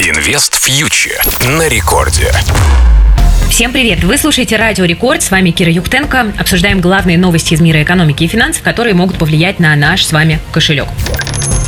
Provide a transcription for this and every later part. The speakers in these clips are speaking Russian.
Инвест фьючер на рекорде. Всем привет! Вы слушаете Радио Рекорд. С вами Кира Юктенко. Обсуждаем главные новости из мира экономики и финансов, которые могут повлиять на наш с вами кошелек.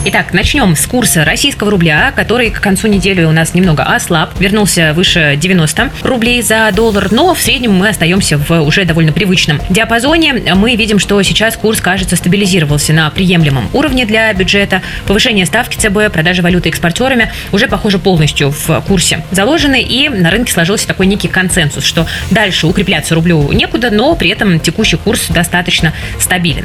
Итак, начнем с курса российского рубля, который к концу недели у нас немного ослаб, вернулся выше 90 рублей за доллар, но в среднем мы остаемся в уже довольно привычном диапазоне. Мы видим, что сейчас курс, кажется, стабилизировался на приемлемом уровне для бюджета. Повышение ставки ЦБ, продажи валюты экспортерами уже, похоже, полностью в курсе заложены, и на рынке сложился такой некий консенсус, что дальше укрепляться рублю некуда, но при этом текущий курс достаточно стабилен.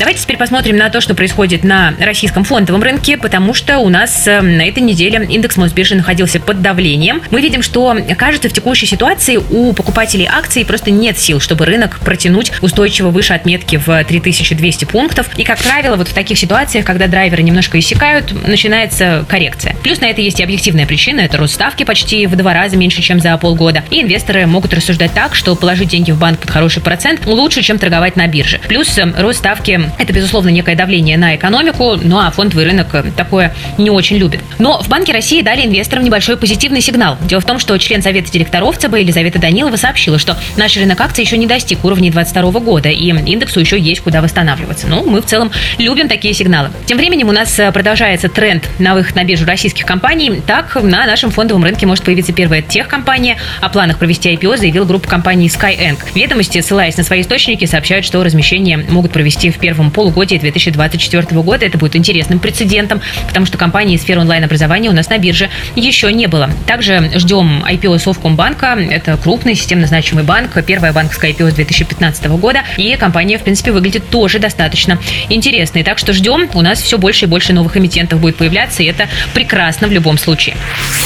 Давайте теперь посмотрим на то, что происходит на российском фондовом рынке, потому что у нас э, на этой неделе индекс Мосбиржи находился под давлением. Мы видим, что, кажется, в текущей ситуации у покупателей акций просто нет сил, чтобы рынок протянуть устойчиво выше отметки в 3200 пунктов. И, как правило, вот в таких ситуациях, когда драйверы немножко иссякают, начинается коррекция. Плюс на это есть и объективная причина, это рост ставки почти в два раза меньше, чем за полгода. И инвесторы могут рассуждать так, что положить деньги в банк под хороший процент лучше, чем торговать на бирже. Плюс э, рост ставки это, безусловно, некое давление на экономику, ну а фондовый рынок э, такое не очень любит. Но в Банке России дали инвесторам небольшой позитивный сигнал. Дело в том, что член Совета директоров ЦБ Елизавета Данилова сообщила, что наш рынок акций еще не достиг уровней 2022 года, и индексу еще есть куда восстанавливаться. Ну, мы в целом любим такие сигналы. Тем временем у нас э, продолжается тренд на выход на биржу российских компаний. Так, на нашем фондовом рынке может появиться первая техкомпания. О планах провести IPO заявил группа компаний Skyeng. Ведомости, ссылаясь на свои источники, сообщают, что размещение могут провести в первом полугодии 2024 года. Это будет интересным прецедентом, потому что компании сферы онлайн-образования у нас на бирже еще не было. Также ждем IPO Совкомбанка. Это крупный системно значимый банк. Первая банковская IPO с 2015 года. И компания, в принципе, выглядит тоже достаточно интересной. Так что ждем. У нас все больше и больше новых эмитентов будет появляться, и это прекрасно в любом случае.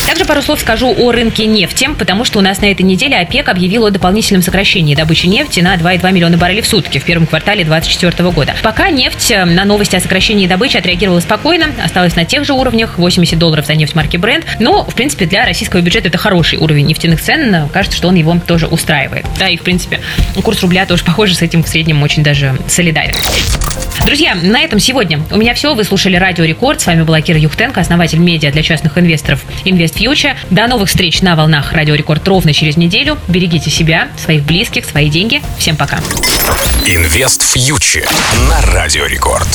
Также пару слов скажу о рынке нефти, потому что у нас на этой неделе ОПЕК объявил о дополнительном сокращении добычи нефти на 2,2 миллиона баррелей в сутки в первом квартале 2024 года. Пока нефть э, на новости о сокращении добычи отреагировала спокойно, осталась на тех же уровнях, 80 долларов за нефть марки Brent. Но, в принципе, для российского бюджета это хороший уровень нефтяных цен. Кажется, что он его тоже устраивает. Да, и, в принципе, курс рубля тоже, похоже, с этим в среднем очень даже солидарен. Друзья, на этом сегодня у меня все. Вы слушали Радио Рекорд. С вами была Кира Юхтенко, основатель медиа для частных инвесторов Invest Future. До новых встреч на волнах Радио Рекорд ровно через неделю. Берегите себя, своих близких, свои деньги. Всем пока. Invest Future на Радио Рекорд.